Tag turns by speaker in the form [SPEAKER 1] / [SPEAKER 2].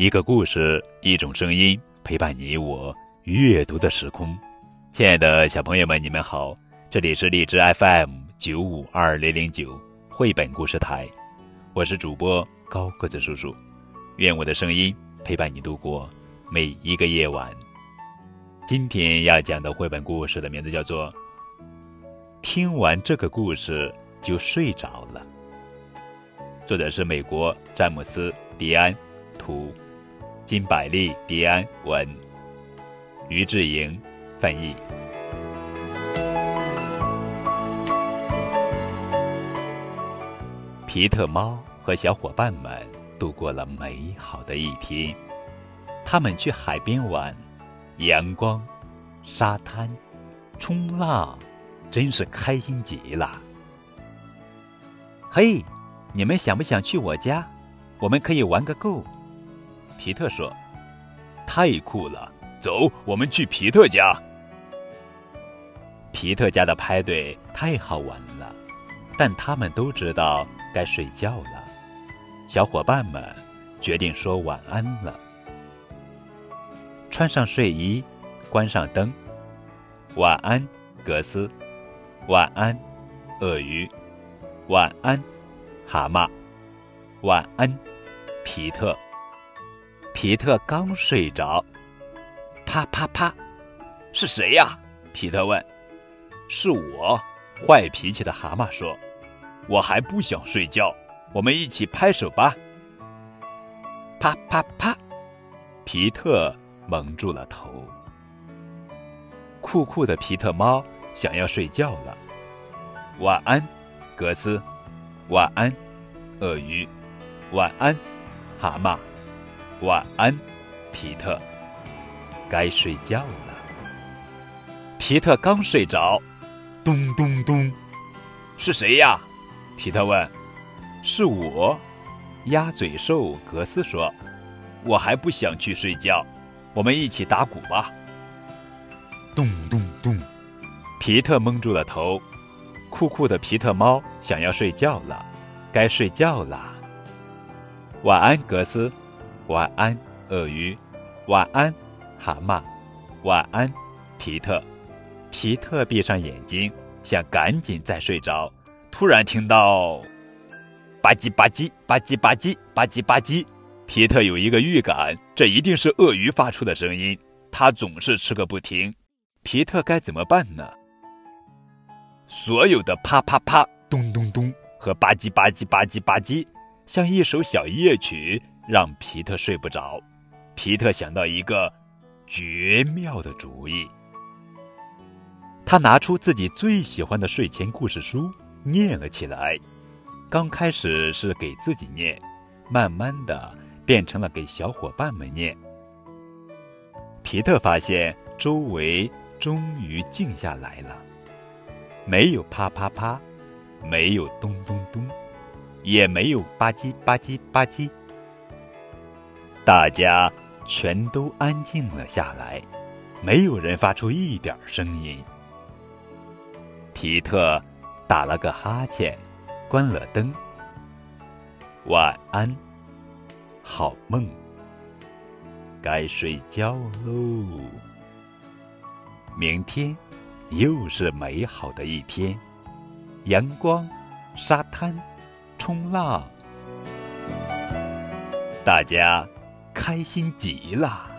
[SPEAKER 1] 一个故事，一种声音，陪伴你我阅读的时空。亲爱的小朋友们，你们好，这里是荔枝 FM 九五二零零九绘本故事台，我是主播高个子叔叔。愿我的声音陪伴你度过每一个夜晚。今天要讲的绘本故事的名字叫做《听完这个故事就睡着了》，作者是美国詹姆斯·迪安，图。金百利、迪安文、于志莹翻译。皮特猫和小伙伴们度过了美好的一天。他们去海边玩，阳光、沙滩、冲浪，真是开心极了。嘿，你们想不想去我家？我们可以玩个够。皮特说：“太酷了，走，我们去皮特家。皮特家的派对太好玩了，但他们都知道该睡觉了。小伙伴们决定说晚安了。穿上睡衣，关上灯。晚安，格斯。晚安，鳄鱼。晚安，蛤蟆。晚安，皮特。”皮特刚睡着，啪啪啪，是谁呀？皮特问。是我，坏脾气的蛤蟆说。我还不想睡觉，我们一起拍手吧。啪啪啪，皮特蒙住了头。酷酷的皮特猫想要睡觉了。晚安，格斯。晚安，鳄鱼。晚安，蛤蟆。晚安，皮特。该睡觉了。皮特刚睡着，咚咚咚，是谁呀？皮特问。是我，鸭嘴兽格斯说。我还不想去睡觉，我们一起打鼓吧。咚咚咚，皮特蒙住了头。酷酷的皮特猫想要睡觉了，该睡觉了。晚安，格斯。晚安，鳄鱼。晚安，蛤蟆。晚安，皮特。皮特闭上眼睛，想赶紧再睡着。突然听到吧唧吧唧吧唧吧唧吧唧吧唧。皮特有一个预感，这一定是鳄鱼发出的声音。他总是吃个不停。皮特该怎么办呢？所有的啪啪啪、咚咚咚和吧唧吧唧吧唧吧唧，像一首小夜曲。让皮特睡不着，皮特想到一个绝妙的主意。他拿出自己最喜欢的睡前故事书，念了起来。刚开始是给自己念，慢慢的变成了给小伙伴们念。皮特发现周围终于静下来了，没有啪啪啪，没有咚咚咚，也没有吧唧吧唧吧唧。大家全都安静了下来，没有人发出一点声音。皮特打了个哈欠，关了灯。晚安，好梦。该睡觉喽。明天又是美好的一天，阳光、沙滩、冲浪，大家。开心极了。